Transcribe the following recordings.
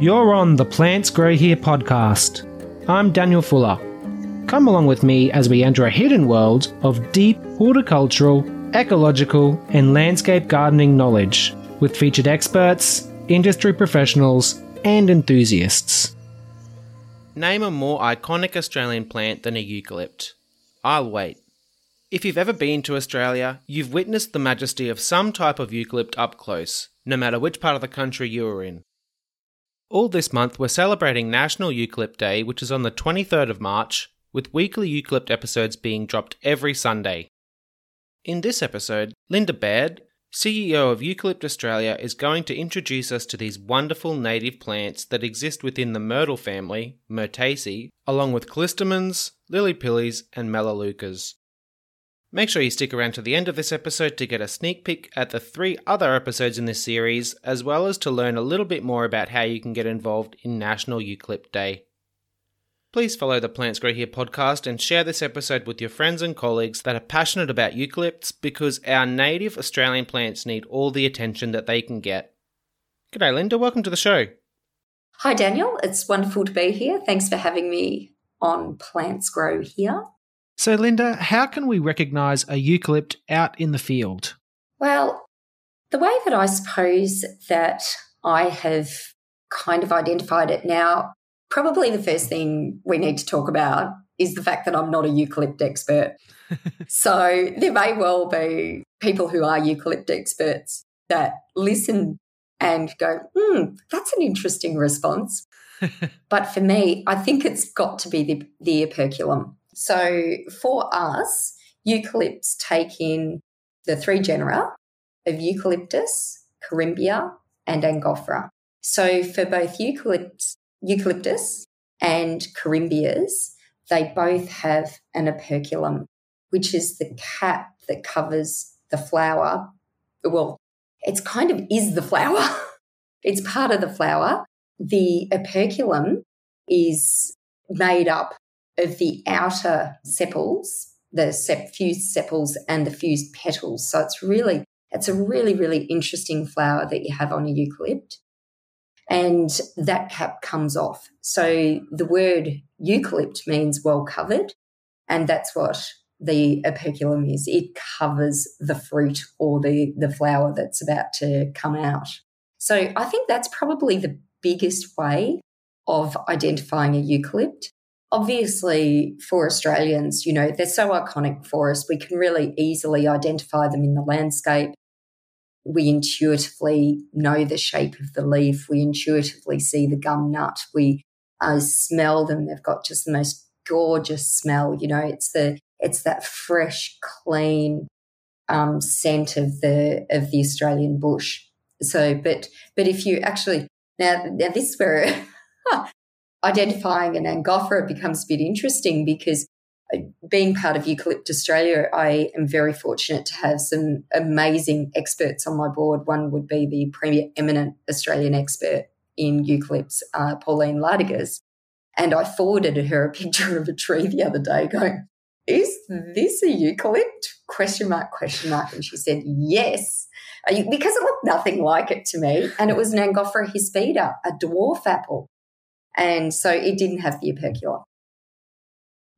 You're on the Plants Grow Here podcast. I'm Daniel Fuller. Come along with me as we enter a hidden world of deep horticultural, ecological, and landscape gardening knowledge with featured experts, industry professionals, and enthusiasts. Name a more iconic Australian plant than a eucalypt. I'll wait. If you've ever been to Australia, you've witnessed the majesty of some type of eucalypt up close, no matter which part of the country you are in. All this month, we're celebrating National Eucalypt Day, which is on the 23rd of March, with weekly eucalypt episodes being dropped every Sunday. In this episode, Linda Baird, CEO of Eucalypt Australia, is going to introduce us to these wonderful native plants that exist within the myrtle family, Myrtaceae, along with callistemons, lily pillies, and melaleucas. Make sure you stick around to the end of this episode to get a sneak peek at the three other episodes in this series, as well as to learn a little bit more about how you can get involved in National Eucalypt Day. Please follow the Plants Grow Here podcast and share this episode with your friends and colleagues that are passionate about eucalypts because our native Australian plants need all the attention that they can get. G'day, Linda. Welcome to the show. Hi, Daniel. It's wonderful to be here. Thanks for having me on Plants Grow Here. So, Linda, how can we recognise a eucalypt out in the field? Well, the way that I suppose that I have kind of identified it now, probably the first thing we need to talk about is the fact that I'm not a eucalypt expert. so, there may well be people who are eucalypt experts that listen and go, hmm, that's an interesting response. but for me, I think it's got to be the, the operculum. So for us, eucalypts take in the three genera of eucalyptus, corymbia, and angophora. So for both eucalyptus, eucalyptus and corymbias, they both have an operculum, which is the cap that covers the flower. Well, it's kind of is the flower. it's part of the flower. The operculum is made up of the outer sepals, the sep- fused sepals and the fused petals. So it's really, it's a really, really interesting flower that you have on a eucalypt. And that cap comes off. So the word eucalypt means well covered. And that's what the operculum is. It covers the fruit or the, the flower that's about to come out. So I think that's probably the biggest way of identifying a eucalypt obviously for Australians, you know, they're so iconic for us. We can really easily identify them in the landscape. We intuitively know the shape of the leaf. We intuitively see the gum nut. We uh, smell them. They've got just the most gorgeous smell. You know, it's the it's that fresh, clean um, scent of the of the Australian bush. So, but but if you actually now, now this is where identifying an Angophora becomes a bit interesting because uh, being part of Eucalypt Australia, I am very fortunate to have some amazing experts on my board. One would be the premier eminent Australian expert in eucalypts, uh, Pauline Ladiges. And I forwarded her a picture of a tree the other day going, is this a eucalypt? Question mark, question mark. And she said, yes, because it looked nothing like it to me. And it was an Angophora hispida, a dwarf apple. And so it didn't have the operculum.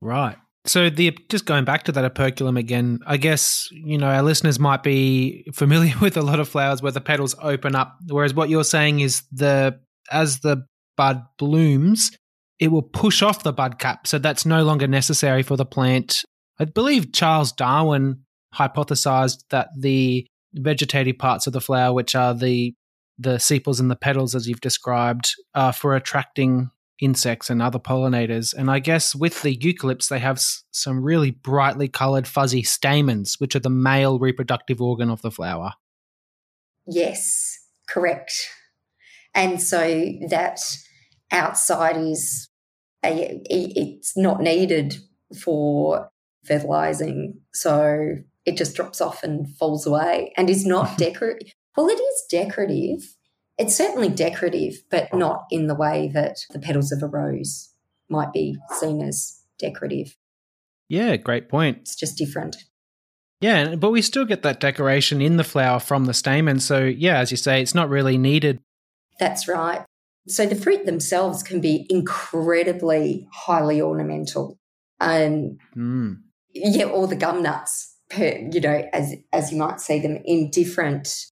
Right. So the just going back to that operculum again, I guess you know our listeners might be familiar with a lot of flowers where the petals open up, whereas what you're saying is the as the bud blooms, it will push off the bud cap, so that's no longer necessary for the plant. I believe Charles Darwin hypothesized that the vegetative parts of the flower, which are the the sepals and the petals, as you've described, are for attracting insects and other pollinators. And I guess with the eucalypts, they have s- some really brightly colored fuzzy stamens, which are the male reproductive organ of the flower. Yes, correct. And so that outside is a, it's not needed for fertilizing. So it just drops off and falls away and is not decorative. Well, it is decorative. It's certainly decorative, but not in the way that the petals of a rose might be seen as decorative. Yeah, great point. It's just different. Yeah, but we still get that decoration in the flower from the stamen. So, yeah, as you say, it's not really needed. That's right. So the fruit themselves can be incredibly highly ornamental. Um, mm. Yeah, or the gum nuts, per, you know, as as you might see them in different.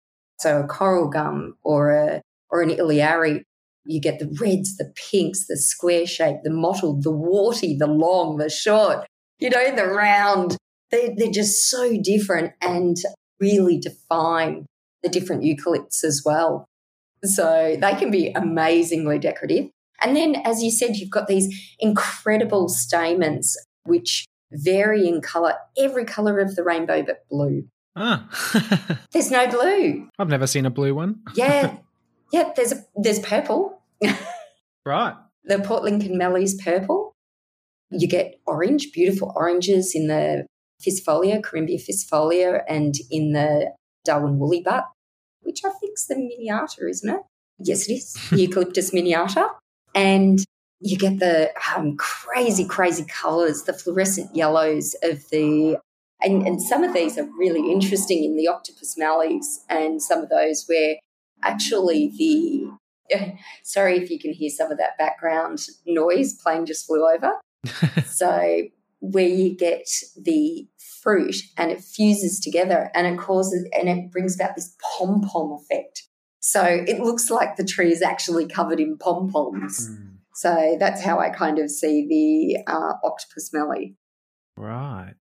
So a coral gum or a or an illyarrie, you get the reds, the pinks, the square shape, the mottled, the warty, the long, the short, you know, the round. They, they're just so different and really define the different eucalypts as well. So they can be amazingly decorative. And then, as you said, you've got these incredible stamens, which vary in colour, every colour of the rainbow but blue. Ah. there's no blue. I've never seen a blue one. yeah. Yeah, there's a, there's purple. right. The Port Lincoln Mallee's purple. You get orange, beautiful oranges in the ficifolia, Corymbia ficifolia, and in the Darwin woolly butt which I think is the miniata, isn't it? Yes, it is. Eucalyptus miniata. And you get the um, crazy, crazy colours, the fluorescent yellows of the. And, and some of these are really interesting in the octopus mallees, and some of those where actually the. Sorry if you can hear some of that background noise, plane just flew over. so, where you get the fruit and it fuses together and it causes and it brings about this pom pom effect. So it looks like the tree is actually covered in pom poms. Mm. So that's how I kind of see the uh, octopus mallee. Right.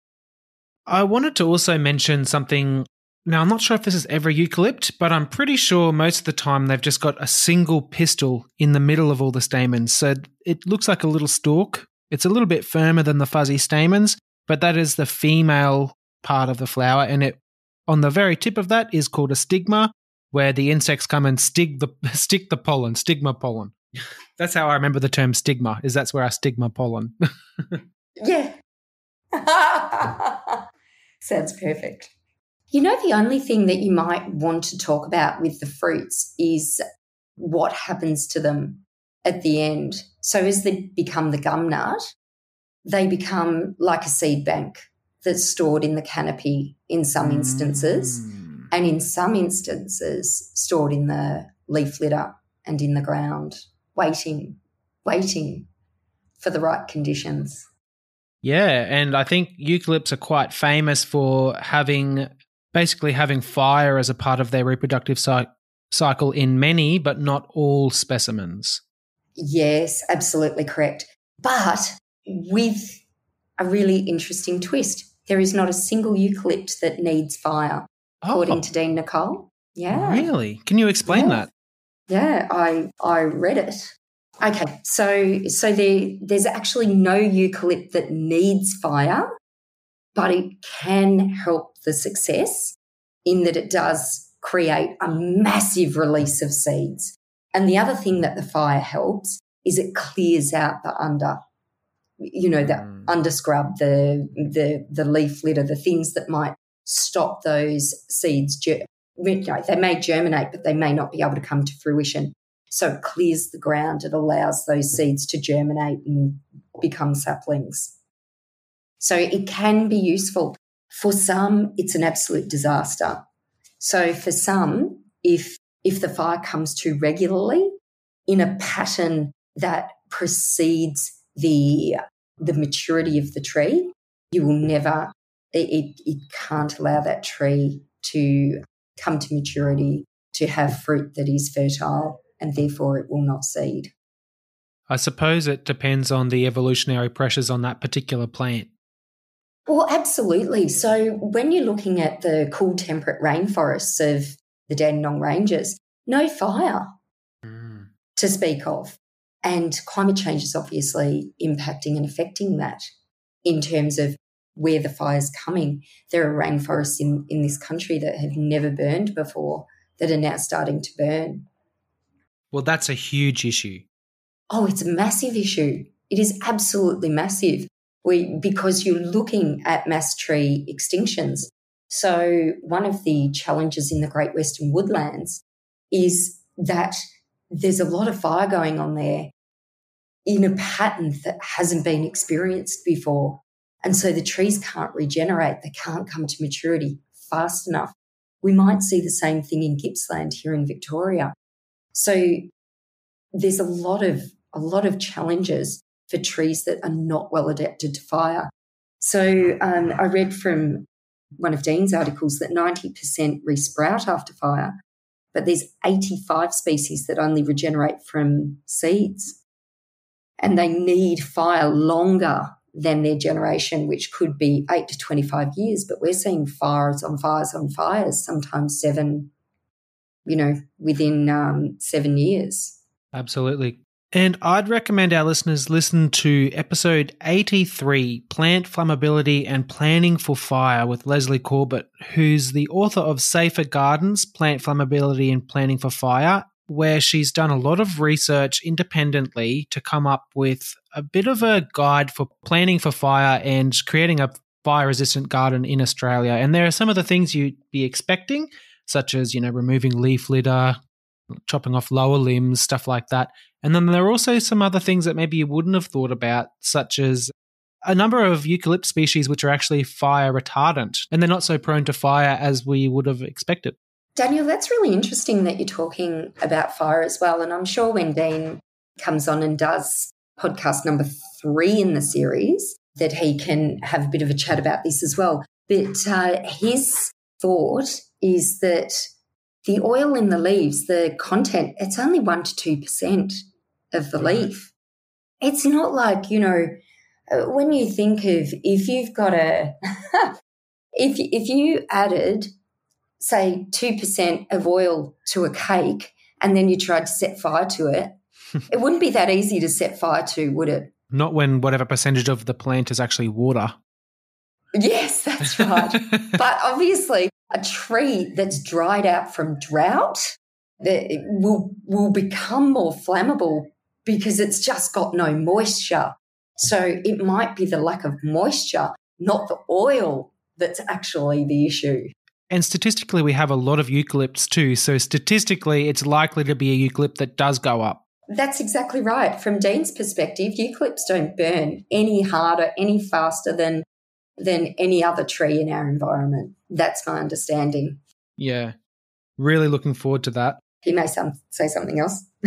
I wanted to also mention something. Now, I'm not sure if this is every eucalypt, but I'm pretty sure most of the time they've just got a single pistil in the middle of all the stamens. So it looks like a little stalk. It's a little bit firmer than the fuzzy stamens, but that is the female part of the flower, and it on the very tip of that is called a stigma, where the insects come and stick the stick the pollen, stigma pollen. That's how I remember the term stigma. Is that's where I stigma pollen. yeah. Sounds perfect. You know, the only thing that you might want to talk about with the fruits is what happens to them at the end. So, as they become the gum nut, they become like a seed bank that's stored in the canopy in some instances, mm. and in some instances, stored in the leaf litter and in the ground, waiting, waiting for the right conditions. Yeah, and I think eucalypts are quite famous for having basically having fire as a part of their reproductive cy- cycle in many, but not all specimens. Yes, absolutely correct. But with a really interesting twist. There is not a single eucalypt that needs fire, oh. according to oh. Dean Nicolle. Yeah. Really? Can you explain yeah. that? Yeah, I I read it. Okay, so so there there's actually no eucalypt that needs fire, but it can help the success in that it does create a massive release of seeds. And the other thing that the fire helps is it clears out the under you know, the mm. underscrub, the the the leaf litter, the things that might stop those seeds. You know, they may germinate, but they may not be able to come to fruition. So it clears the ground. It allows those seeds to germinate and become saplings. So it can be useful. For some, it's an absolute disaster. So for some, if if the fire comes too regularly in a pattern that precedes the the maturity of the tree, you will never it, it, it can't allow that tree to come to maturity to have fruit that is fertile and therefore it will not seed. I suppose it depends on the evolutionary pressures on that particular plant. Well, absolutely. So when you're looking at the cool temperate rainforests of the Dandenong Ranges, no fire mm. to speak of. And climate change is obviously impacting and affecting that in terms of where the fire's coming. There are rainforests in, in this country that have never burned before that are now starting to burn. Well, that's a huge issue. Oh, it's a massive issue. It is absolutely massive. We, because you're looking at mass tree extinctions. So, one of the challenges in the Great Western Woodlands is that there's a lot of fire going on there in a pattern that hasn't been experienced before. And so the trees can't regenerate, they can't come to maturity fast enough. We might see the same thing in Gippsland here in Victoria. So there's a lot of a lot of challenges for trees that are not well adapted to fire. So um, I read from one of Dean's articles that 90% resprout after fire, but there's 85 species that only regenerate from seeds. And they need fire longer than their generation, which could be eight to 25 years. But we're seeing fires on fires on fires, sometimes seven, you know, within um, seven years. Absolutely. And I'd recommend our listeners listen to episode 83 Plant Flammability and Planning for Fire with Leslie Corbett, who's the author of Safer Gardens Plant Flammability and Planning for Fire, where she's done a lot of research independently to come up with a bit of a guide for planning for fire and creating a fire resistant garden in Australia. And there are some of the things you'd be expecting, such as, you know, removing leaf litter, chopping off lower limbs, stuff like that. And then there are also some other things that maybe you wouldn't have thought about, such as a number of eucalypt species which are actually fire retardant and they're not so prone to fire as we would have expected. Daniel, that's really interesting that you're talking about fire as well. And I'm sure when Dean comes on and does podcast number three in the series, that he can have a bit of a chat about this as well. But uh, his thought is that the oil in the leaves, the content, it's only 1% to 2% of the leaf. It's not like, you know, uh, when you think of if you've got a, if, if you added, say, 2% of oil to a cake and then you tried to set fire to it, it wouldn't be that easy to set fire to, would it? Not when whatever percentage of the plant is actually water. Yes, that's right. but obviously, a tree that's dried out from drought that will will become more flammable because it's just got no moisture. So it might be the lack of moisture, not the oil, that's actually the issue. And statistically, we have a lot of eucalypts too. So statistically, it's likely to be a eucalypt that does go up. That's exactly right. From Dean's perspective, eucalypts don't burn any harder, any faster than than any other tree in our environment. That's my understanding. Yeah. Really looking forward to that. He may some, say something else.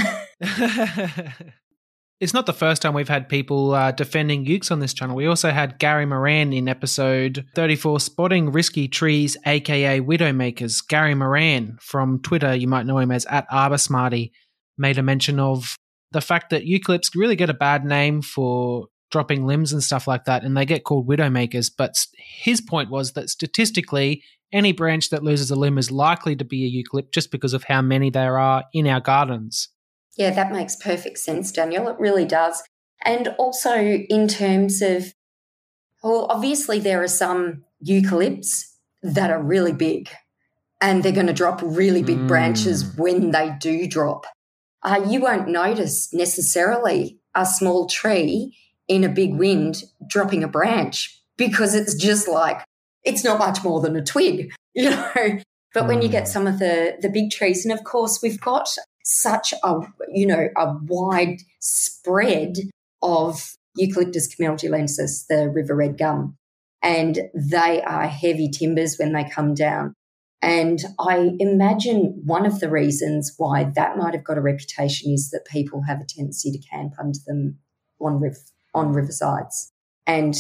it's not the first time we've had people uh, defending ukes on this channel. We also had Gary Moran in episode 34, Spotting Risky Trees, aka Widowmakers. Gary Moran from Twitter, you might know him as at Arborsmarty, made a mention of the fact that eucalypts really get a bad name for dropping limbs and stuff like that, and they get called widowmakers. But his point was that statistically, any branch that loses a limb is likely to be a eucalypt just because of how many there are in our gardens. Yeah, that makes perfect sense, Daniel. It really does. And also, in terms of, well, obviously, there are some eucalypts that are really big and they're going to drop really big mm. branches when they do drop. Uh, you won't notice necessarily a small tree in a big wind dropping a branch because it's just like it's not much more than a twig, you know. But when you get hmm. some of the the big trees, and of course we've got such a you know a wide spread of Eucalyptus camaldulensis, the river red gum, and they are heavy timbers when they come down. And I imagine one of the reasons why that might have got a reputation is that people have a tendency to camp under them on river on riversides. And,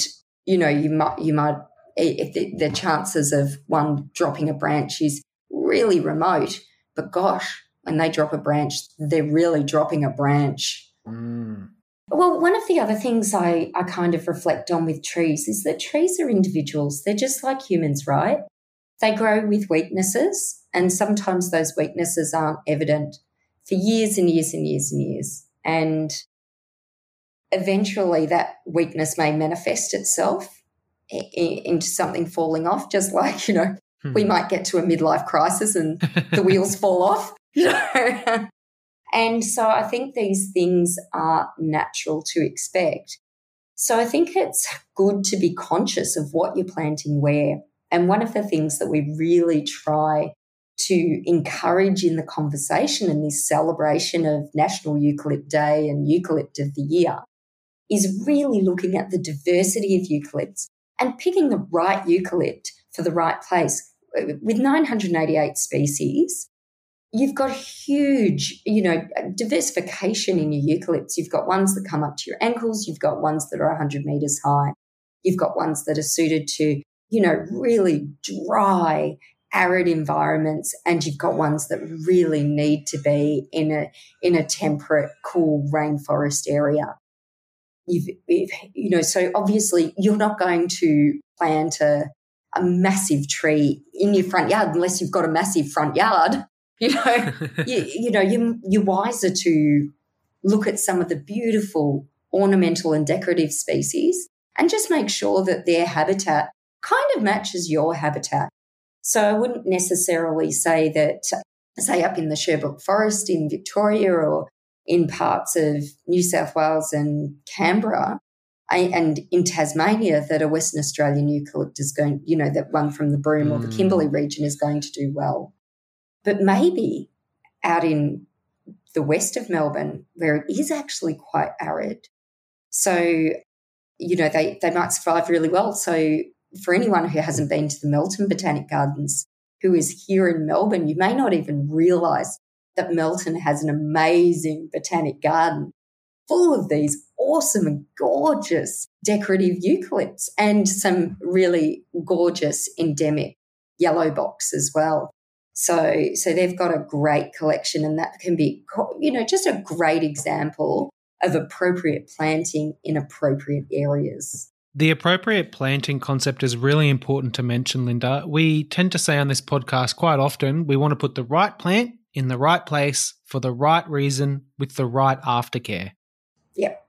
you know, you might, you might, if the, the chances of one dropping a branch is really remote, but gosh, when they drop a branch, they're really dropping a branch. Mm. Well, one of the other things I, I kind of reflect on with trees is that trees are individuals. They're just like humans, right? They grow with weaknesses, and sometimes those weaknesses aren't evident for years and years and years and years. And eventually that weakness may manifest itself into something falling off, just like, you know, hmm. we might get to a midlife crisis and the wheels fall off, you know. and so I think these things are natural to expect. So I think it's good to be conscious of what you're planting where. And one of the things that we really try to encourage in the conversation and this celebration of National Eucalypt Day and Eucalypt of the Year is really looking at the diversity of eucalypts and picking the right eucalypt for the right place. With 988 species, you've got huge, you know, diversification in your eucalypts. You've got ones that come up to your ankles. You've got ones that are 100 meters high. You've got ones that are suited to, you know, really dry, arid environments. And you've got ones that really need to be in a, in a temperate, cool rainforest area. You've, you know, so obviously you're not going to plant a, a massive tree in your front yard unless you've got a massive front yard you know, you, you know, you, you're wiser to look at some of the beautiful ornamental and decorative species and just make sure that their habitat kind of matches your habitat. So I wouldn't necessarily say that, say, up in the Sherbrooke Forest in Victoria or in parts of New South Wales and Canberra and in Tasmania, that a Western Australian eucalypt is going, you know, that one from the Broome mm. or the mm. Kimberley region is going to do well. But maybe out in the west of Melbourne, where it is actually quite arid. So, you know, they, they might survive really well. So, for anyone who hasn't been to the Melton Botanic Gardens, who is here in Melbourne, you may not even realize that Melton has an amazing botanic garden full of these awesome and gorgeous decorative eucalypts and some really gorgeous endemic yellow box as well. So, so they've got a great collection, and that can be, you know, just a great example of appropriate planting in appropriate areas. The appropriate planting concept is really important to mention, Linda. We tend to say on this podcast quite often we want to put the right plant in the right place for the right reason with the right aftercare. Yep.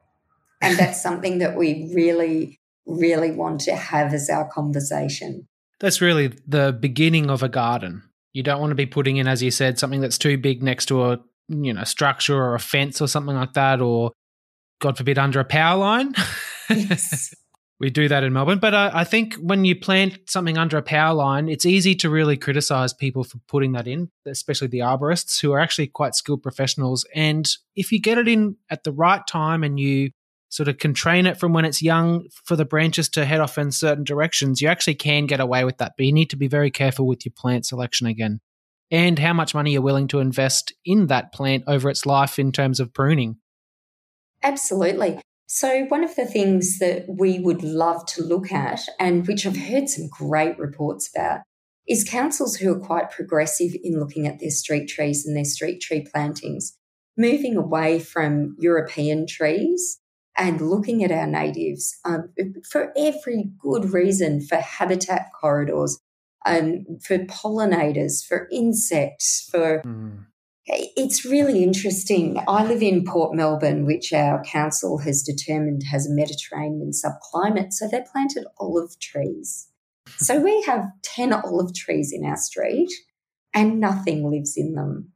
And that's something that we really, really want to have as our conversation. That's really the beginning of a garden. You don't want to be putting in, as you said, something that's too big next to a you know structure or a fence or something like that, or God forbid under a power line. Yes. We do that in Melbourne, but uh, I think when you plant something under a power line, it's easy to really criticize people for putting that in, especially the arborists who are actually quite skilled professionals. And if you get it in at the right time and you sort of can train it from when it's young for the branches to head off in certain directions, you actually can get away with that. But you need to be very careful with your plant selection again and how much money you're willing to invest in that plant over its life in terms of pruning. Absolutely. So, one of the things that we would love to look at, and which I've heard some great reports about, is councils who are quite progressive in looking at their street trees and their street tree plantings, moving away from European trees and looking at our natives um, for every good reason for habitat corridors, um, for pollinators, for insects, for. Mm. It's really interesting. I live in Port Melbourne, which our council has determined has a Mediterranean subclimate. So they planted olive trees. so we have 10 olive trees in our street and nothing lives in them.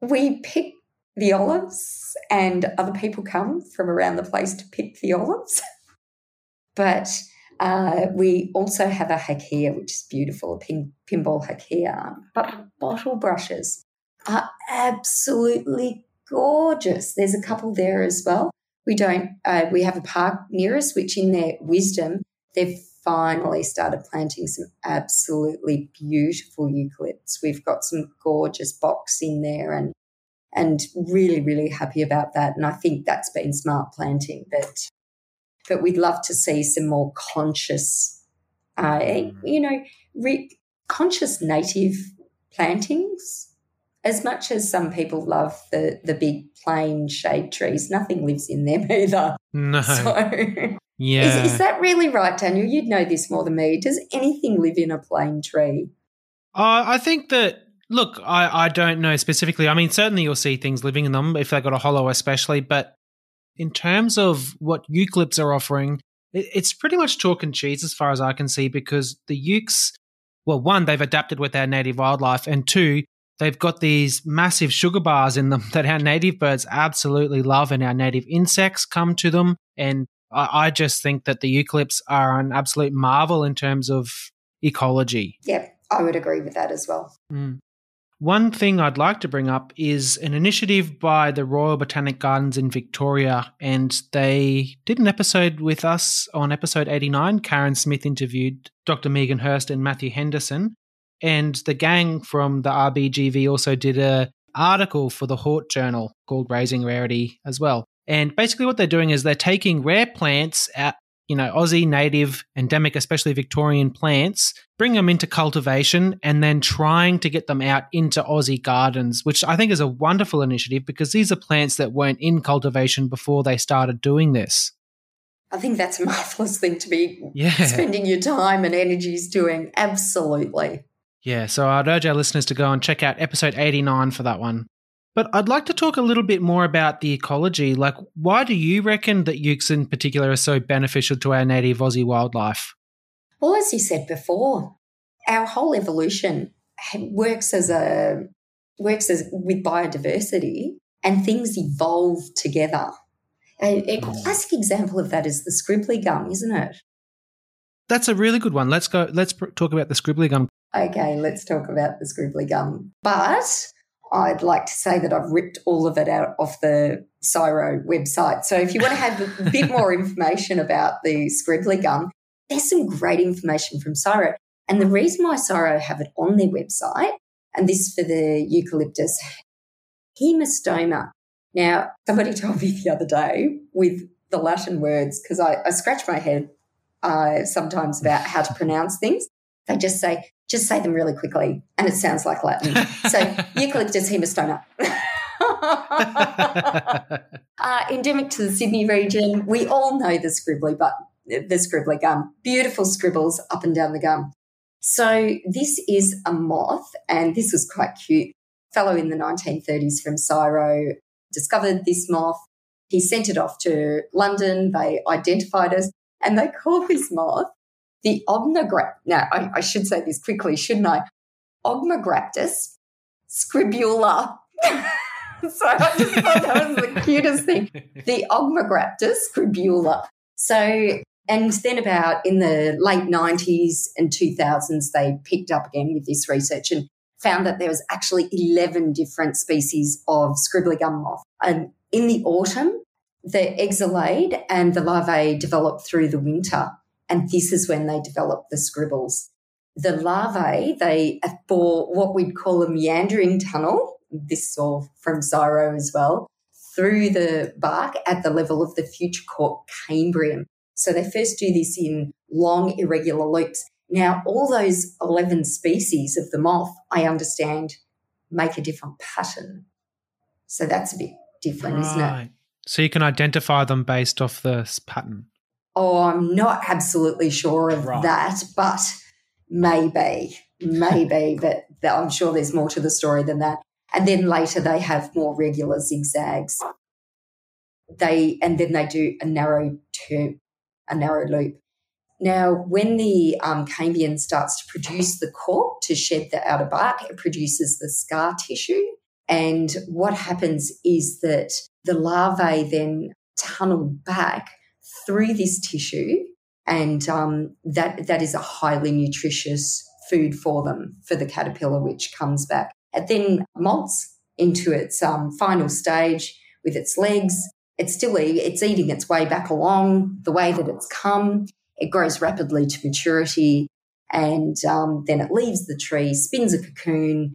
we pick the olives, and other people come from around the place to pick the olives. but uh, we also have a hakea, which is beautiful, a pin, pinball hakea. But bottle brushes are absolutely gorgeous. There's a couple there as well. We don't. Uh, we have a park near us, which, in their wisdom, they've finally started planting some absolutely beautiful eucalypts. We've got some gorgeous box in there, and and really, really happy about that. And I think that's been smart planting. But but we'd love to see some more conscious, uh, mm. you know, re- conscious native plantings. As much as some people love the the big plane shade trees, nothing lives in them either. No. So, yeah. Is, is that really right, Daniel? You'd know this more than me. Does anything live in a plane tree? Uh, I think that Look, I, I don't know specifically. I mean, certainly you'll see things living in them if they've got a hollow, especially. But in terms of what eucalypts are offering, it's pretty much chalk and cheese as far as I can see because the eucs, well, one, they've adapted with our native wildlife, and two, they've got these massive sugar bars in them that our native birds absolutely love, and our native insects come to them. And I, I just think that the eucalypts are an absolute marvel in terms of ecology. Yep, I would agree with that as well. Mm. One thing I'd like to bring up is an initiative by the Royal Botanic Gardens in Victoria, and they did an episode with us on episode 89. Karen Smith interviewed Dr. Megan Hirst and Matthew Henderson. And the gang from the RBGV also did a article for the Hort Journal called Raising Rarity as well. And basically, what they're doing is they're taking rare plants out, you know, Aussie, native, endemic, especially Victorian plants, bring them into cultivation, and then trying to get them out into Aussie gardens, which I think is a wonderful initiative because these are plants that weren't in cultivation before they started doing this. I think that's a marvelous thing to be Yeah. spending your time and energies doing. Absolutely. Yeah, so I'd urge our listeners to go and check out episode 89 for that one. But I'd like to talk a little bit more about the ecology. Like, why do you reckon that ukes in particular are so beneficial to our native Aussie wildlife? Well, as you said before, our whole evolution works as a works as with biodiversity, and things evolve together. A, a classic example of that is the scribbly gum, isn't it? That's a really good one. Let's go. Let's pr- talk about the scribbly gum. Okay, let's talk about the scribbly gum. But I'd like to say that I've ripped all of it out off the CSIRO website. So if you want to have a bit more information about the scribbly gum, there's some great information from CSIRO. And the reason why CSIRO have it on their website, and this for the eucalyptus haemastoma. Now, somebody told me the other day with the Latin words, because I, I scratch my head uh, sometimes about how to pronounce things. They just say, just say them really quickly, and it sounds like Latin. So, Eucalyptus haemastoma. uh, endemic to the Sydney region. We all know the scribbly, but the scribbly gum. Beautiful scribbles up and down the gum. So this is a moth, and this was quite cute. Fellow in the 1930s from CSIRO discovered this moth. He sent it off to London. They identified us, and they called this moth the Ognogra. Now, I, I should say this quickly, shouldn't I? Ogmograptus scribula. so I just thought that was the cutest thing. The Ogmograptus scribula. So, and then about in the late 90s and 2000s, they picked up again with this research and found that there was actually 11 different species of scribbly gum moth. And in the autumn, the eggs are laid and the larvae develop through the winter. And this is when they develop the scribbles. The larvae, they bore what we'd call a meandering tunnel. This is all from CSIRO as well, through the bark at the level of the future cork cambium. So they first do this in long, irregular loops. Now, all those 11 species of the moth, I understand, make a different pattern. So that's a bit different, isn't it? So you can identify them based off the s- pattern. Oh, I'm not absolutely sure of Right. that, but maybe, maybe that, that I'm sure there's more to the story than that. And then later they have more regular zigzags. They and then they do a narrow turn, a narrow loop. Now, when the um, cambium starts to produce the cork to shed the outer bark, it produces the scar tissue. And what happens is that the larvae then tunnel back through this tissue, and um, that that is a highly nutritious food for them for the caterpillar, which comes back. It then molts into its um, final stage with its legs. It's still it's eating its way back along the way that it's come. It grows rapidly to maturity, and um, then it leaves the tree, spins a cocoon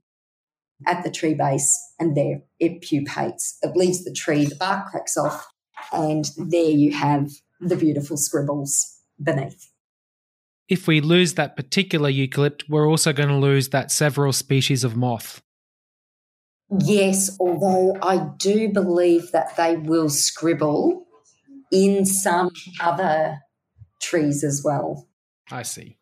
at the tree base, and there it pupates. It leaves the tree, the bark cracks off, and there you have the beautiful scribbles beneath. If we lose that particular eucalypt, we're also going to lose that several species of moth. Yes, although I do believe that they will scribble in some other trees as well. I see.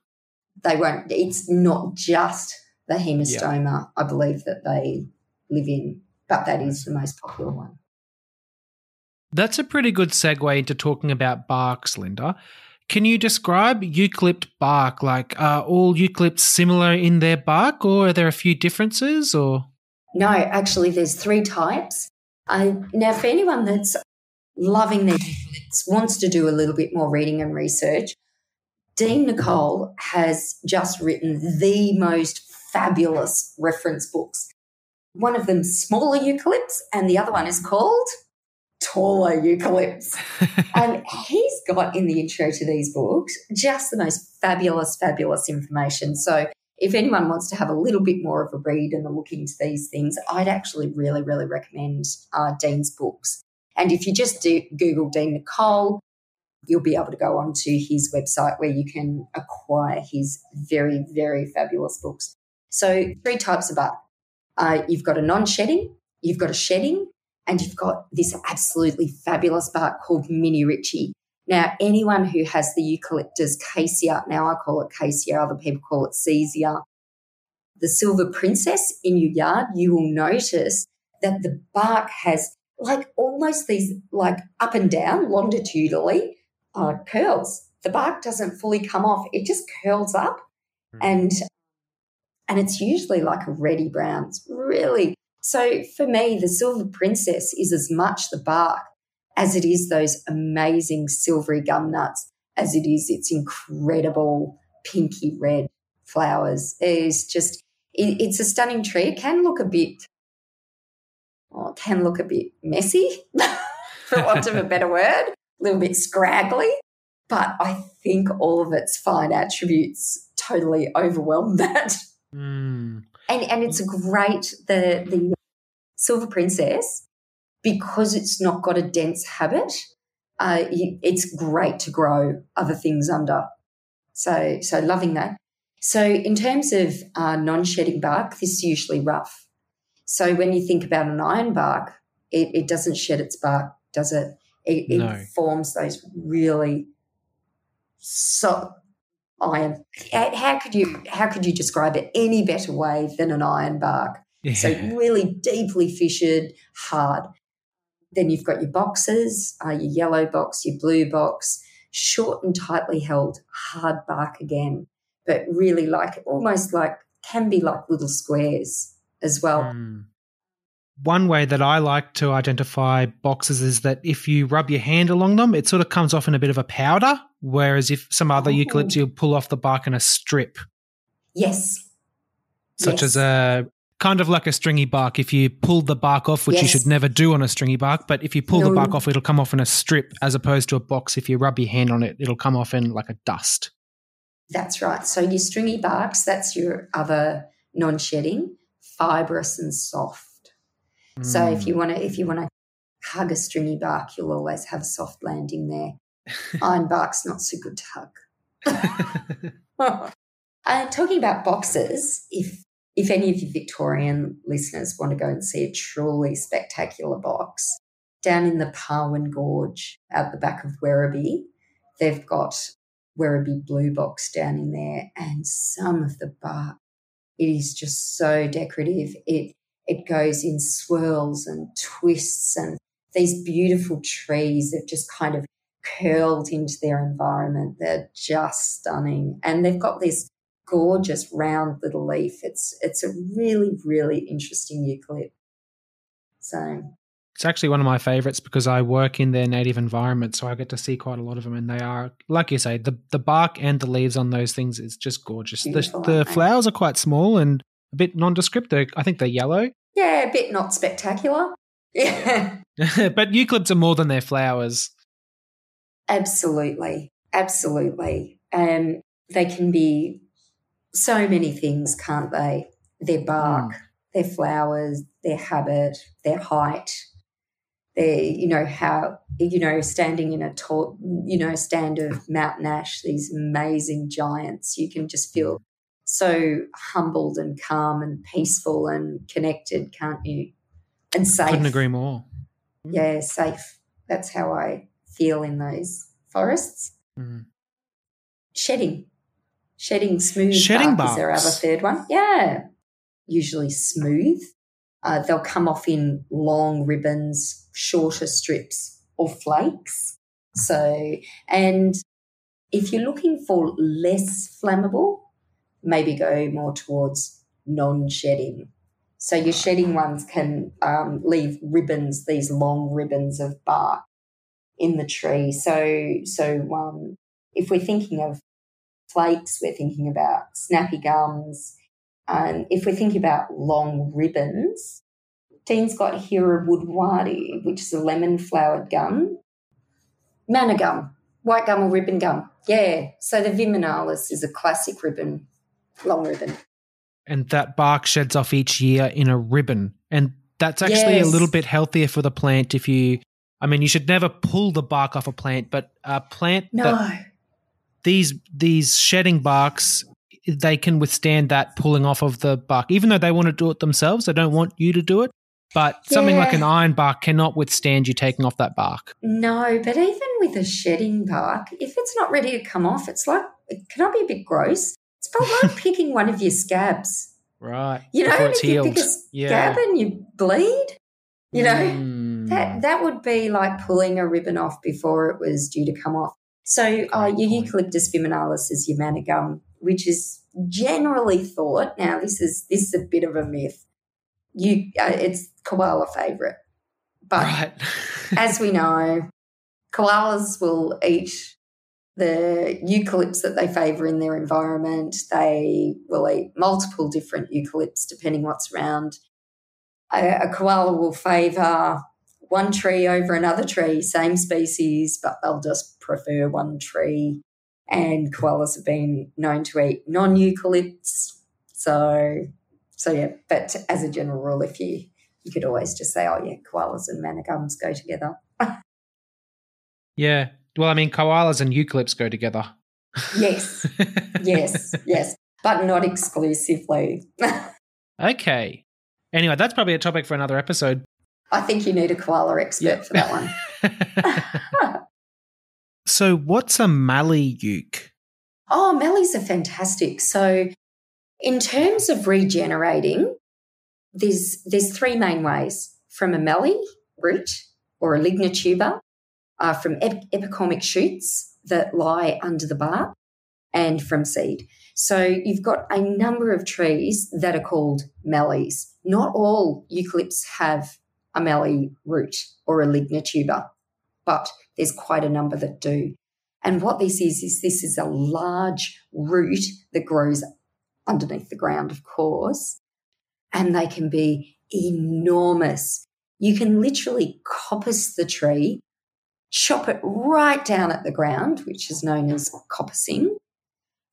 They won't, it's not just the haemastoma, I believe, that they live in, but that is the most popular one. That's a pretty good segue into talking about barks, Linda. Can you describe eucalypt bark? Like, are all eucalypts similar in their bark, or are there a few differences? Or No, actually, there's three types. Uh, now, for anyone that's loving their eucalypts, wants to do a little bit more reading and research, Dean Nicolle has just written the most fabulous reference books. One of them smaller eucalypts, and the other one is called taller eucalypts. and he's got in the intro to these books just the most fabulous, fabulous information. So if anyone wants to have a little bit more of a read and a look into these things, I'd actually really, really recommend uh, Dean's books. And if you just do Google Dean Nicolle, you'll be able to go onto his website where you can acquire his very, very fabulous books. So, three types of art. Uh, you've got a non shedding, you've got a shedding, and you've got this absolutely fabulous bark called minni ritchi. Now, anyone who has the Eucalyptus cassia, now I call it cassia, other people call it cesia, the silver princess in your yard, you will notice that the bark has like almost these like up and down longitudinally uh, curls. The bark doesn't fully come off; it just curls up, mm. and and it's usually like a reddy brown. It's really so for me. The silver princess is as much the bark as it is those amazing silvery gum nuts, as it is its incredible pinky red flowers. It is just it, it's a stunning tree. It can look a bit well, can look a bit messy, for want of a better word a little bit scraggly, but I think all of its fine attributes totally overwhelm that. Mm. And and it's a great the the silver princess because it's not got a dense habit. Uh, it's great to grow other things under. So so loving that. So in terms of uh, non-shedding bark, this is usually rough. So when you think about an iron bark, it, it doesn't shed its bark, does it? It, no. it forms those really so iron. How could you how could you describe it any better way than an iron bark? Yeah. So really deeply fissured, hard. Then you've got your boxes, uh, your yellow box, your blue box, short and tightly held, hard bark again, but really like almost like can be like little squares as well. Mm one way that I like to identify boxes is that if you rub your hand along them, it sort of comes off in a bit of a powder. Whereas if some other oh. eucalypts, you'll pull off the bark in a strip. Yes. Such yes. as a kind of like a stringy bark. If you pull the bark off, which yes. you should never do on a stringy bark, but if you pull no. the bark off, it'll come off in a strip as opposed to a box. If you rub your hand on it, it'll come off in like a dust. That's right. So your stringy barks, that's your other non shedding, fibrous and soft. So if you mm. want to, if you want to hug a stringy bark, you'll always have a soft landing there. Iron bark's not so good to hug. uh, talking about boxes, if if any of you Victorian listeners want to go and see a truly spectacular box, down in the Parwin Gorge at the back of Werribee, they've got Werribee Blue Box down in there, and some of the bark, it is just so decorative. It it goes in swirls and twists and these beautiful trees have just kind of curled into their environment. They're just stunning. And they've got this gorgeous round little leaf. It's it's a really, really interesting eucalypt. So it's actually one of my favorites because I work in their native environment, so I get to see quite a lot of them, and they are, like you say, the the bark and the leaves on those things is just gorgeous. Beautiful, the, the flowers are quite small and a bit nondescript. They're, I think they're yellow, yeah, a bit not spectacular. Yeah. but eucalypts are more than their flowers. Absolutely. Absolutely. Um, they can be so many things, can't they? Their bark, mm. their flowers, their habit, their height, their, you know, how, you know, standing in a tall, you know, stand of Mountain Ash, these amazing giants, you can just feel so humbled and calm and peaceful and connected, can't you? And safe. Couldn't agree more. Yeah, safe. That's how I feel in those forests. Mm. Shedding. Shedding smooth Shedding bark is their other third one. Yeah. Usually smooth. Uh, they'll come off in long ribbons, shorter strips, or flakes. So, and if you're looking for less flammable, maybe go more towards non shedding. So your shedding ones can um, leave ribbons, these long ribbons of bark in the tree. So, so um, if we're thinking of flakes, we're thinking about snappy gums. Um, if we're thinking about long ribbons, Dean's got here a woodwardii, which is a lemon flowered gum. Manna gum, white gum or ribbon gum. Yeah. So the Viminalis is a classic ribbon long ribbon. and that bark sheds off each year in a ribbon. And that's actually yes. a little bit healthier for the plant if you I mean you should never pull the bark off a plant, but a plant no. these these shedding barks they can withstand that pulling off of the bark. Even though they want to do it themselves, they don't want you to do it. But yeah. something like an iron bark cannot withstand you taking off that bark. No, but even with a shedding bark, if it's not ready to come off, it's like, can I be a bit gross? It's about like picking one of your scabs. Right. You know, if you pick a yeah. scab and you bleed, you know, mm. That, that would be like pulling a ribbon off before it was due to come off. So uh, your Eucalyptus viminalis is your manna gum, which is generally thought. Now, this is this is a bit of a myth. You, uh, it's koala favorite, but right. as we know, koalas will eat the eucalypts that they favour in their environment. They will eat multiple different eucalypts depending what's around. A, a koala will favour one tree over another tree, same species, but they'll just prefer one tree. And koalas have been known to eat non eucalypts. So, so yeah, but as a general rule, if you you could always just say, oh yeah, koalas and manna gums go together. yeah. Well, I mean, koalas and eucalypts go together. yes. yes. Yes. But not exclusively. okay. Anyway, that's probably a topic for another episode. I think you need a koala expert yep. for that one. so, what's a mallee euc? Oh, mallees are fantastic. So, in terms of regenerating, there's there's three main ways: from a mallee root or a lignotuber, uh, from ep- epicormic shoots that lie under the bark, and from seed. So you've got a number of trees that are called mallees. Not all eucalypts have a mallee root or a lignotuber, but there's quite a number that do. And what this is, is this is a large root that grows underneath the ground, of course, and they can be enormous. You can literally coppice the tree, chop it right down at the ground, which is known as coppicing,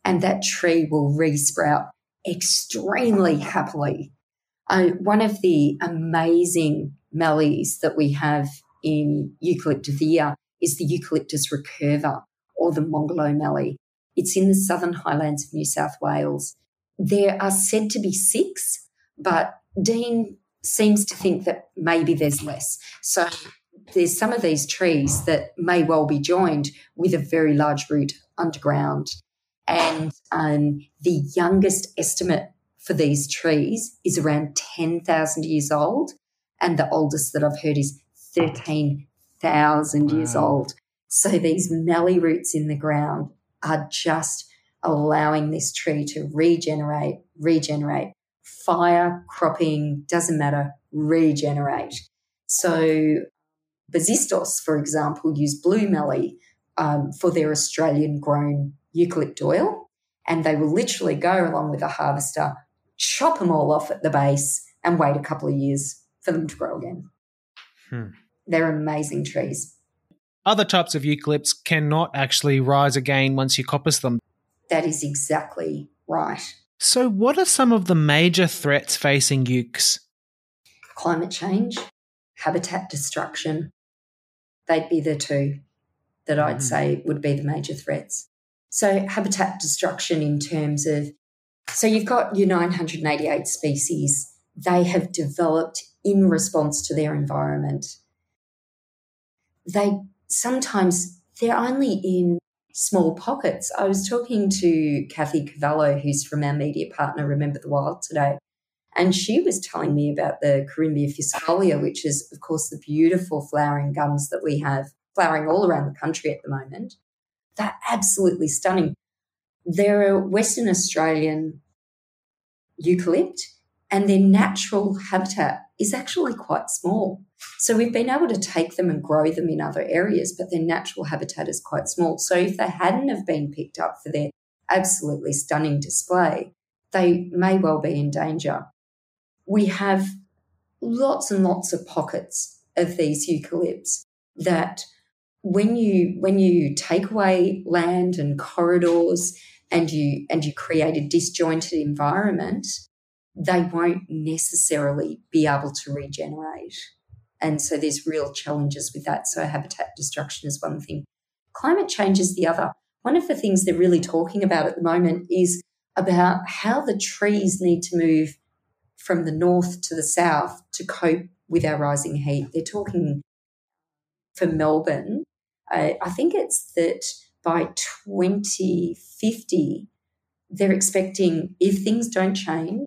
and that tree will resprout extremely happily. Uh, one of the amazing mallees that we have in Eucalyptivia is the Eucalyptus recurva or the Mongarlowe mallee. It's in the southern highlands of New South Wales. There are said to be six, but Dean seems to think that maybe there's less. So there's some of these trees that may well be joined with a very large root underground. And um, the youngest estimate for these trees is around 10,000 years old. And the oldest that I've heard is 13,000 wow. years old. So these mallee roots in the ground are just allowing this tree to regenerate, regenerate, fire, cropping, doesn't matter, regenerate. So Bosisto's, for example, use blue mallee um, for their Australian grown eucalypt oil. And they will literally go along with a harvester, chop them all off at the base, and wait a couple of years for them to grow again. Hmm. They're amazing trees. Other types of eucalypts cannot actually rise again once you coppice them. That is exactly right. So, what are some of the major threats facing eucs? Climate change, habitat destruction. They'd be the two that I'd mm. say would be the major threats. So, habitat destruction in terms of so you've got your 988 species, they have developed in response to their environment. They sometimes they're only in small pockets. I was talking to Kathy Cavallo, who's from our media partner, Remember the Wild, today, and she was telling me about the Corymbia ficifolia, which is, of course, the beautiful flowering gums that we have flowering all around the country at the moment. They're absolutely stunning. They're a Western Australian eucalypt, and their natural habitat is actually quite small. So we've been able to take them and grow them in other areas, but their natural habitat is quite small. So if they hadn't have been picked up for their absolutely stunning display, they may well be in danger. We have lots and lots of pockets of these eucalypts that when you when you take away land and corridors and you and you create a disjointed environment, they won't necessarily be able to regenerate. And so there's real challenges with that. So habitat destruction is one thing. Climate change is the other. One of the things they're really talking about at the moment is about how the trees need to move from the north to the south to cope with our rising heat. They're talking for Melbourne. Uh, I think it's that by 2050, they're expecting, if things don't change,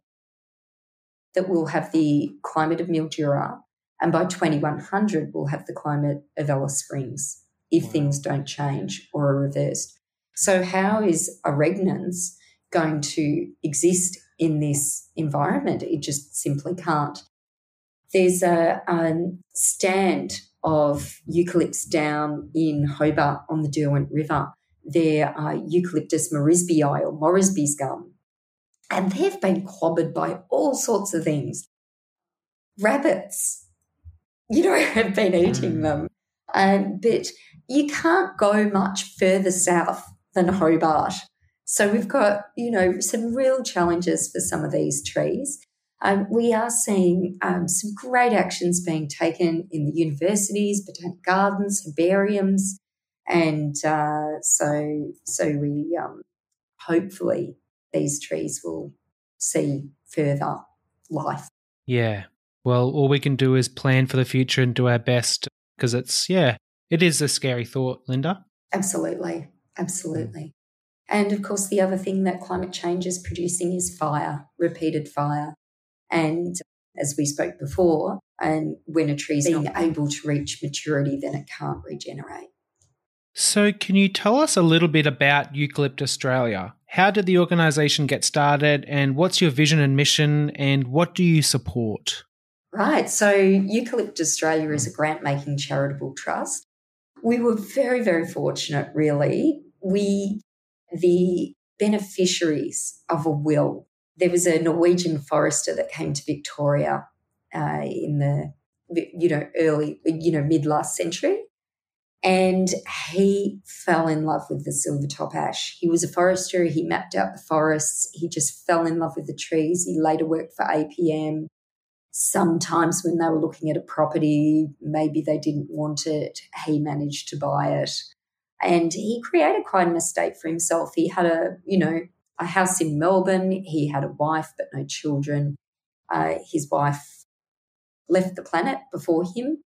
that we'll have the climate of Mildura, and by 2100, we'll have the climate of Alice Springs if wow. things don't change or are reversed. So, how is a regnans going to exist in this environment? It just simply can't. There's a, a stand of eucalypts down in Hobart on the Derwent River. There are Eucalyptus morrisbyi or Morrisby's gum. And they've been clobbered by all sorts of things. Rabbits, you know, have been eating mm. them. Um, but you can't go much further south than Hobart. So we've got, you know, some real challenges for some of these trees. Um, we are seeing um, some great actions being taken in the universities, botanic gardens, herbariums, and uh, so so we um, hopefully these trees will see further life. Yeah. Well, all we can do is plan for the future and do our best because it's yeah, it is a scary thought, Linda. Absolutely, absolutely. Mm. And of course, the other thing that climate change is producing is fire, repeated fire. And as we spoke before, and when a tree is being able to reach maturity, then it can't regenerate. So, can you tell us a little bit about Eucalypt Australia? How did the organisation get started, and what's your vision and mission, and what do you support? Right. So, Eucalypt Australia is a grant making charitable trust. We were very, very fortunate, really. We, the beneficiaries of a will there was a Norwegian forester that came to Victoria uh, in the you know early you know mid last century, and he fell in love with the silver top ash. He was a forester. He mapped out the forests. He just fell in love with the trees. He later worked for APM. Sometimes when they were looking at a property, maybe they didn't want it. He managed to buy it. And he created quite an estate for himself. He had a, you know, a house in Melbourne. He had a wife, but no children. Uh, his wife left the planet before him.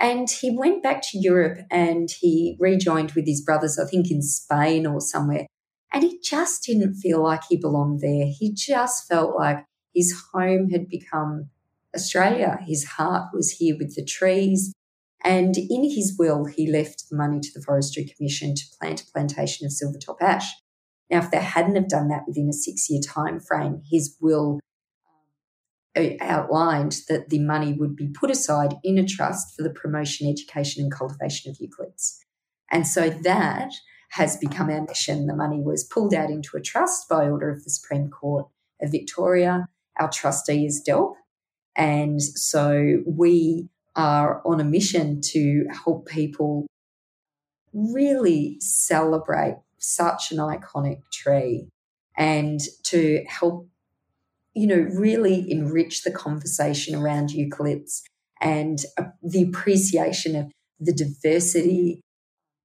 And he went back to Europe and he rejoined with his brothers, I think in Spain or somewhere. And he just didn't feel like he belonged there. He just felt like his home had become Australia. His heart was here with the trees. And in his will, he left the money to the Forestry Commission to plant a plantation of silvertop ash. Now, if they hadn't have done that within a six-year time frame, his will Uh, outlined that the money would be put aside in a trust for the promotion, education, and cultivation of eucalypts. And so that has become our mission. The money was pulled out into a trust by order of the Supreme Court of Victoria. Our trustee is DELWP. And so we are on a mission to help people really celebrate such an iconic tree and to help, you know, really enrich the conversation around eucalypts and uh, the appreciation of the diversity,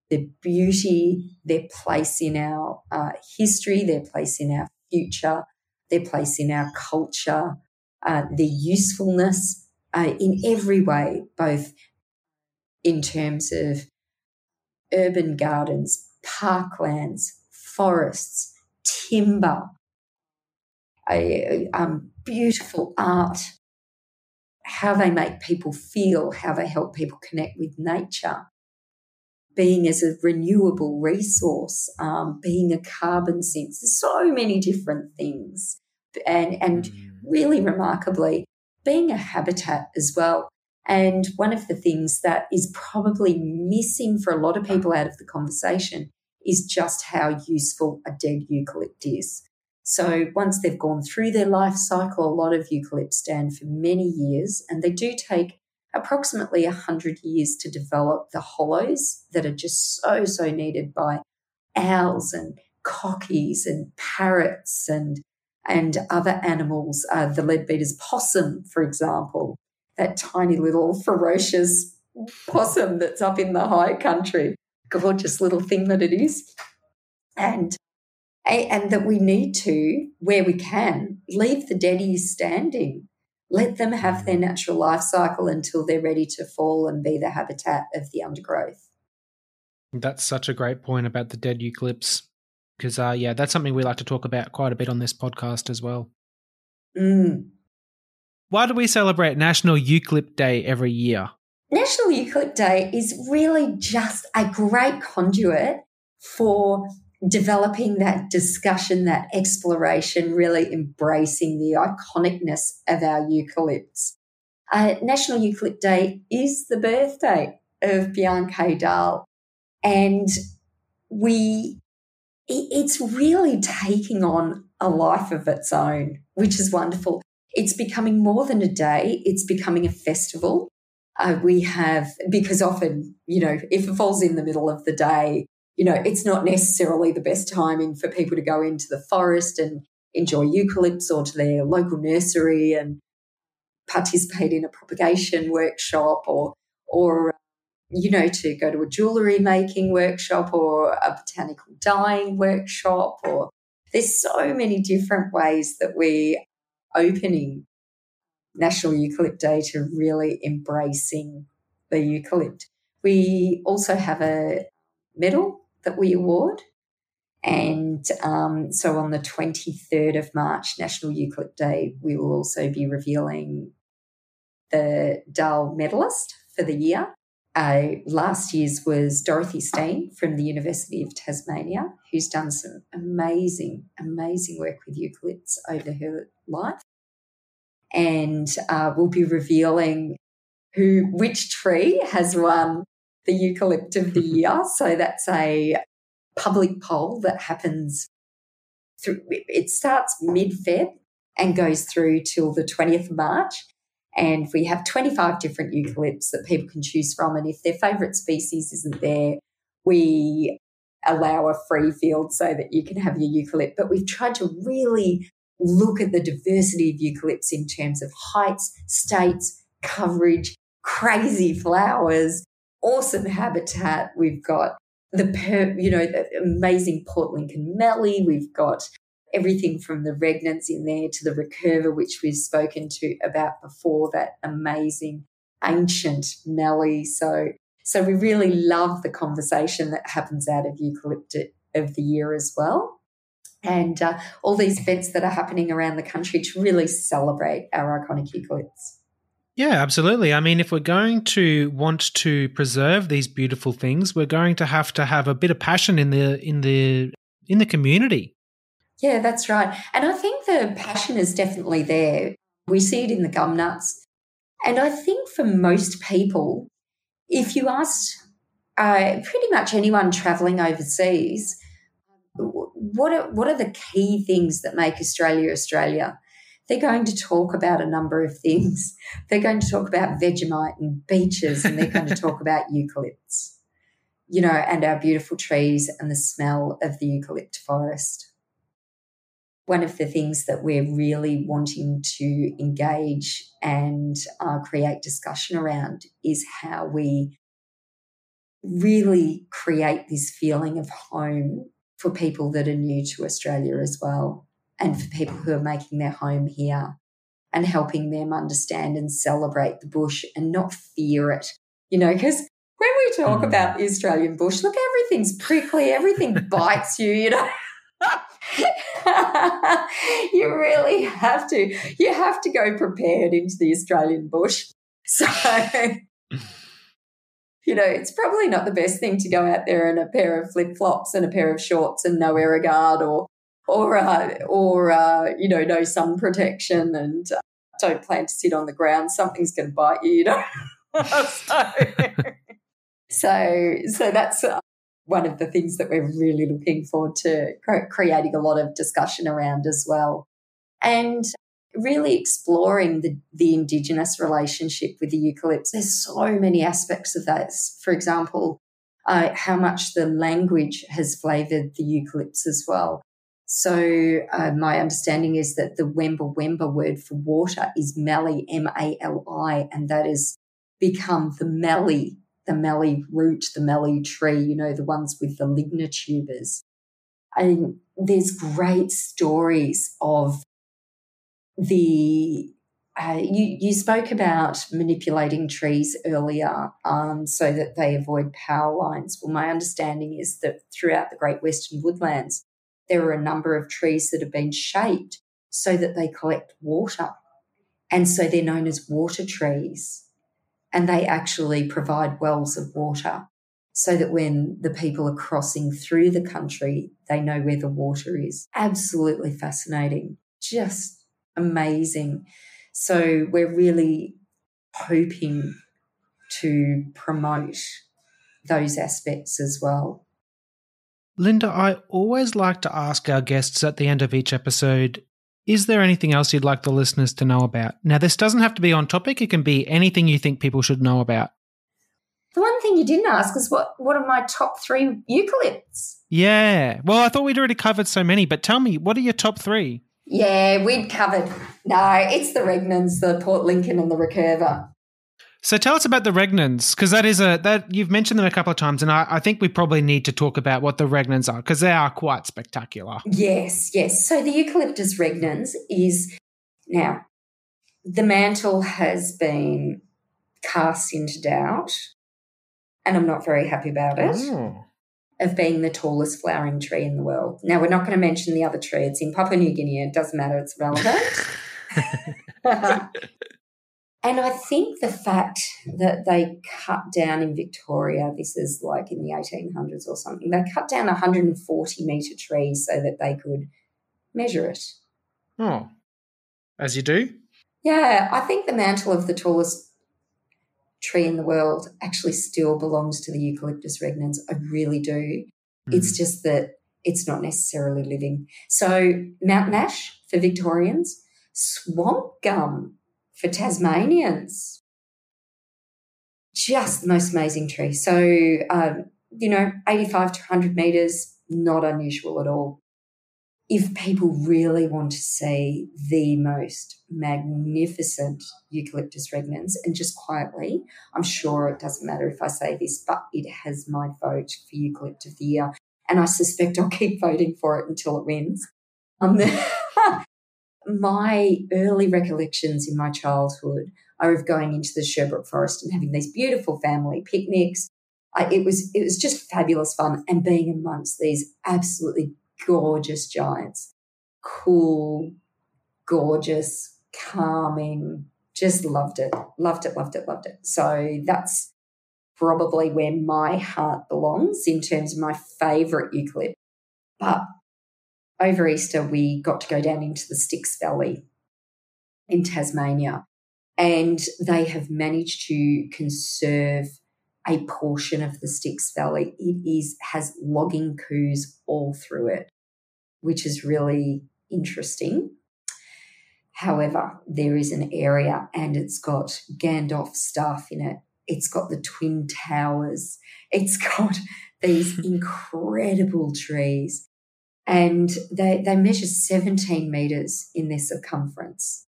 their beauty, their place in our uh, history, their place in our future, their place in our culture, uh, their usefulness uh, in every way, both in terms of urban gardens, parklands, forests, timber, a, um, beautiful art, how they make people feel, how they help people connect with nature, being as a renewable resource, um, being a carbon sink. There's so many different things. And, and mm. really remarkably, being a habitat as well. And one of the things that is probably missing for a lot of people out of the conversation is just how useful a dead eucalypt is. So once they've gone through their life cycle, a lot of eucalypts stand for many years and they do take approximately 100 years to develop the hollows that are just so, so needed by owls and cockies and parrots and and other animals. Uh, the leadbeater's possum, for example, that tiny little ferocious possum that's up in the high country. Gorgeous little thing that it is. And and that we need to, where we can, leave the deadies standing. Let them have their natural life cycle until they're ready to fall and be the habitat of the undergrowth. That's such a great point about the dead eucalypts. Because, uh, yeah, that's something we like to talk about quite a bit on this podcast as well. Mm. Why do we celebrate National Eucalypt Day every year? National Eucalypt Day is really just a great conduit for developing that discussion, that exploration, really embracing the iconicness of our eucalypts. Uh, National Eucalypt Day is the birthday of Bjarne Dahl, and we it's really taking on a life of its own, which is wonderful. It's becoming more than a day, it's becoming a festival. Uh, we have, because often, you know, if it falls in the middle of the day, you know, it's not necessarily the best timing for people to go into the forest and enjoy eucalypts or to their local nursery and participate in a propagation workshop or, or you know, to go to a jewellery making workshop or a botanical dyeing workshop, or there's so many different ways that we opening National Eucalypt Day to really embracing the eucalypt. We also have a medal that we award. And um, so on the 23rd of March, National Eucalypt Day, we will also be revealing the Dahl medalist for the year. Uh, last year's was Dorothy Steane from the University of Tasmania, who's done some amazing, amazing work with eucalypts over her life. And uh, we'll be revealing who, which tree has won the Eucalypt of the Year. So that's a public poll that happens through, it starts mid Feb and goes through till the 20th of March. And we have 25 different eucalypts that people can choose from. And if their favourite species isn't there, we allow a free field so that you can have your eucalypt. But we've tried to really look at the diversity of eucalypts in terms of heights, states, coverage, crazy flowers, awesome habitat. We've got the per, you know the amazing Port Lincoln Mallee. We've got everything from the regnans in there to the recurva, which we've spoken to about before, that amazing ancient mallee. So, so we really love the conversation that happens out of Eucalypt of the Year as well. And uh, all these events that are happening around the country to really celebrate our iconic eucalypts. Yeah, absolutely. I mean, if we're going to want to preserve these beautiful things, we're going to have to have a bit of passion in the in the in the community. Yeah, that's right. And I think the passion is definitely there. We see it in the gum nuts. And I think for most people, if you asked uh, pretty much anyone traveling overseas, what are, what are the key things that make Australia Australia? They're going to talk about a number of things. They're going to talk about Vegemite and beaches, and they're going to talk about eucalypts, you know, and our beautiful trees and the smell of the eucalypt forest one of the things that we're really wanting to engage and uh, create discussion around is how we really create this feeling of home for people that are new to Australia as well, and for people who are making their home here and helping them understand and celebrate the bush and not fear it. You know, because when we talk mm. about the Australian bush, look, everything's prickly, everything bites you, you know. you really have to. You have to go prepared into the Australian bush. So, you know, it's probably not the best thing to go out there in a pair of flip flops and a pair of shorts and no Aerogard or, or, uh, or uh, you know, no sun protection and uh, don't plan to sit on the ground. Something's going to bite you, you know. so, so, so that's uh, one of the things that we're really looking forward to creating a lot of discussion around as well. And really exploring the, the Indigenous relationship with the eucalypts. There's so many aspects of this. For example, uh, how much the language has flavoured the eucalypts as well. So uh, my understanding is that the Wemba Wemba word for water is Mallee, M-A-L-I, and that has become the Mallee, the Mallee root, the Mallee tree, you know, the ones with the lignotubers. And there's great stories of the uh, you, you spoke about manipulating trees earlier um, so that they avoid power lines. Well, my understanding is that throughout the Great Western Woodlands, there are a number of trees that have been shaped so that they collect water. And so they're known as water trees. And they actually provide wells of water so that when the people are crossing through the country, they know where the water is. Absolutely fascinating. Just amazing. So we're really hoping to promote those aspects as well. Linda, I always like to ask our guests at the end of each episode is there anything else you'd like the listeners to know about? Now, this doesn't have to be on topic, it can be anything you think people should know about. The one thing you didn't ask is what, what are my top three eucalypts? Yeah. Well, I thought we'd already covered so many, but tell me, what are your top three? Yeah, we'd covered. No, it's the Regnans, the Port Lincoln, and the Recurva. So tell us about the regnans, because that is a that you've mentioned them a couple of times, and I, I think we probably need to talk about what the regnans are because they are quite spectacular. Yes, yes. So the eucalyptus regnans is now the mantle has been cast into doubt, and I'm not very happy about it. Oh. Of being the tallest flowering tree in the world. Now, we're not going to mention the other tree. It's in Papua New Guinea. It doesn't matter. It's relevant. And I think the fact that they cut down in Victoria, this is like in the 1800s or something, they cut down 140 metre trees so that they could measure it. Oh, as you do? Yeah, I think the mantle of the tallest tree in the world actually still belongs to the Eucalyptus regnans. I really do. Mm. It's just that it's not necessarily living. So, mountain ash for Victorians, swamp gum for Tasmanians. Just the most amazing tree. So, um, you know, 85 to 100 metres, not unusual at all. If people really want to see the most magnificent Eucalyptus regnans, and just quietly, I'm sure it doesn't matter if I say this, but it has my vote for Eucalypt of the Year. And I suspect I'll keep voting for it until it wins. Um, my early recollections in my childhood are of going into the Sherbrooke Forest and having these beautiful family picnics. I, it was it was just fabulous fun and being amongst these absolutely gorgeous giants, cool, gorgeous, calming. Just loved it, loved it, loved it, loved it. So that's probably where my heart belongs in terms of my favourite eucalypt. But over Easter, we got to go down into the Styx Valley in Tasmania, and they have managed to conserve a portion of the Styx Valley. It is has logging coupes all through it, which is really interesting. However, there is an area and it's got Gandalf's Staff in it. It's got the Twin Towers. It's got these incredible trees and they, they measure 17 meters in their circumference.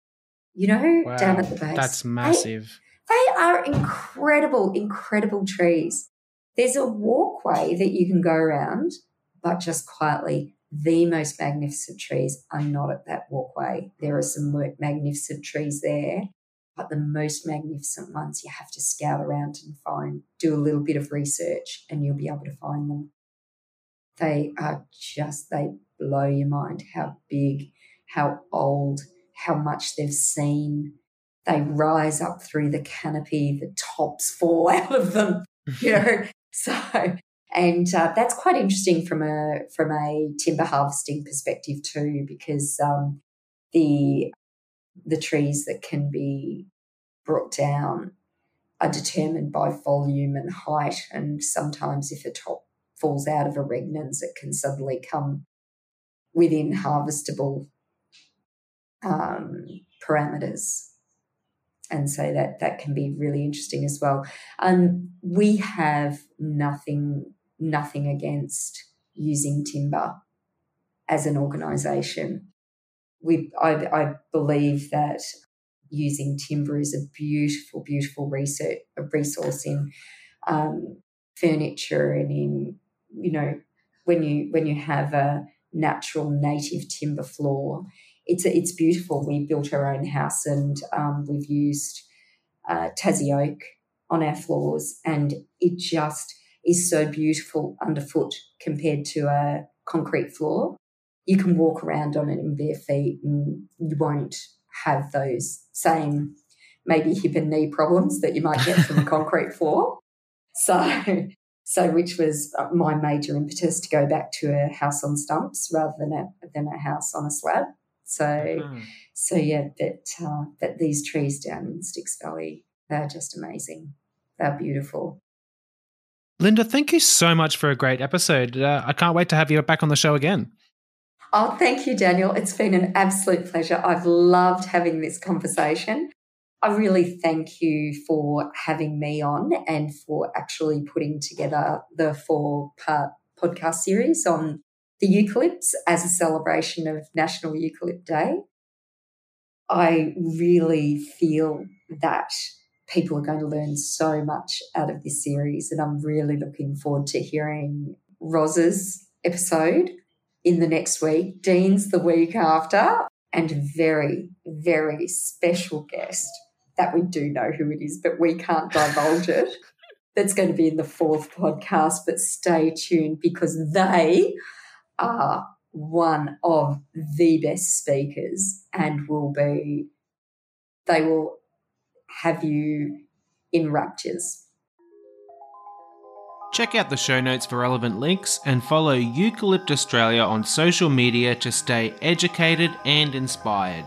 You know, wow, down at the base. That's massive. They, they are incredible, incredible trees. There's a walkway that you can go around, but just quietly. The most magnificent trees are not at that walkway. There are some magnificent trees there, but the most magnificent ones you have to scout around and find. Do a little bit of research, and you'll be able to find them. They are just, they blow your mind how big, how old, how much they've seen. They rise up through the canopy, the tops fall out of them, you know. so, and uh, that's quite interesting from a from a timber harvesting perspective too, because um, the the trees that can be brought down are determined by volume and height, and sometimes if a top falls out of a regnans, it can suddenly come within harvestable um, parameters. And so that, that can be really interesting as well. Um, we have nothing nothing against using timber as an organisation. We, I, I believe that using timber is a beautiful, beautiful research, a resource in um, furniture and in you know when you when you have a natural native timber floor, it's it's beautiful. We built our own house and um, we've used uh, Tassie oak on our floors, and it just is so beautiful underfoot compared to a concrete floor. You can walk around on it in bare feet, and you won't have those same maybe hip and knee problems that you might get from a concrete floor. So, so which was my major impetus to go back to a house on stumps rather than a than a house on a slab. So, mm-hmm. so yeah, that uh, that these trees down in Styx Valley, they're just amazing. They're beautiful. Linda, thank you so much for a great episode. Uh, I can't wait to have you back on the show again. Oh, thank you, Daniel. It's been an absolute pleasure. I've loved having this conversation. I really thank you for having me on and for actually putting together the four part podcast series on the eucalypts as a celebration of National Eucalypt Day. I really feel that people are going to learn so much out of this series, and I'm really looking forward to hearing Roz's episode in the next week, Dean's the week after, and a very, very special guest that we do know who it is, but we can't divulge it. That's going to be in the fourth podcast, but stay tuned because they are one of the best speakers and will be, they will have you in raptures. Check out the show notes for relevant links and follow Eucalypt Australia on social media to stay educated and inspired.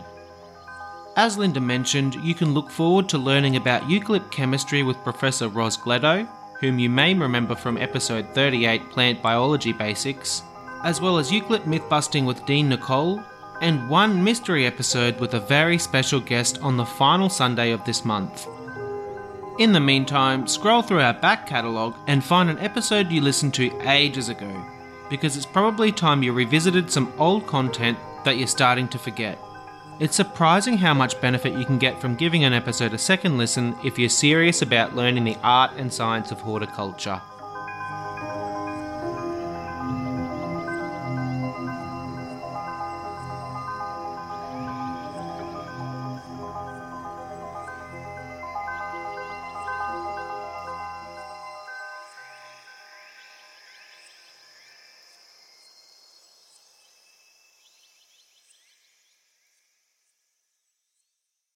As Linda mentioned, you can look forward to learning about eucalypt chemistry with Professor Roz Gleadow, whom you may remember from episode 38 Plant Biology Basics, as well as eucalypt myth busting with Dean Nicolle, and one mystery episode with a very special guest on the final Sunday of this month. In the meantime, scroll through our back catalogue and find an episode you listened to ages ago, because it's probably time you revisited some old content that you're starting to forget. It's surprising how much benefit you can get from giving an episode a second listen if you're serious about learning the art and science of horticulture.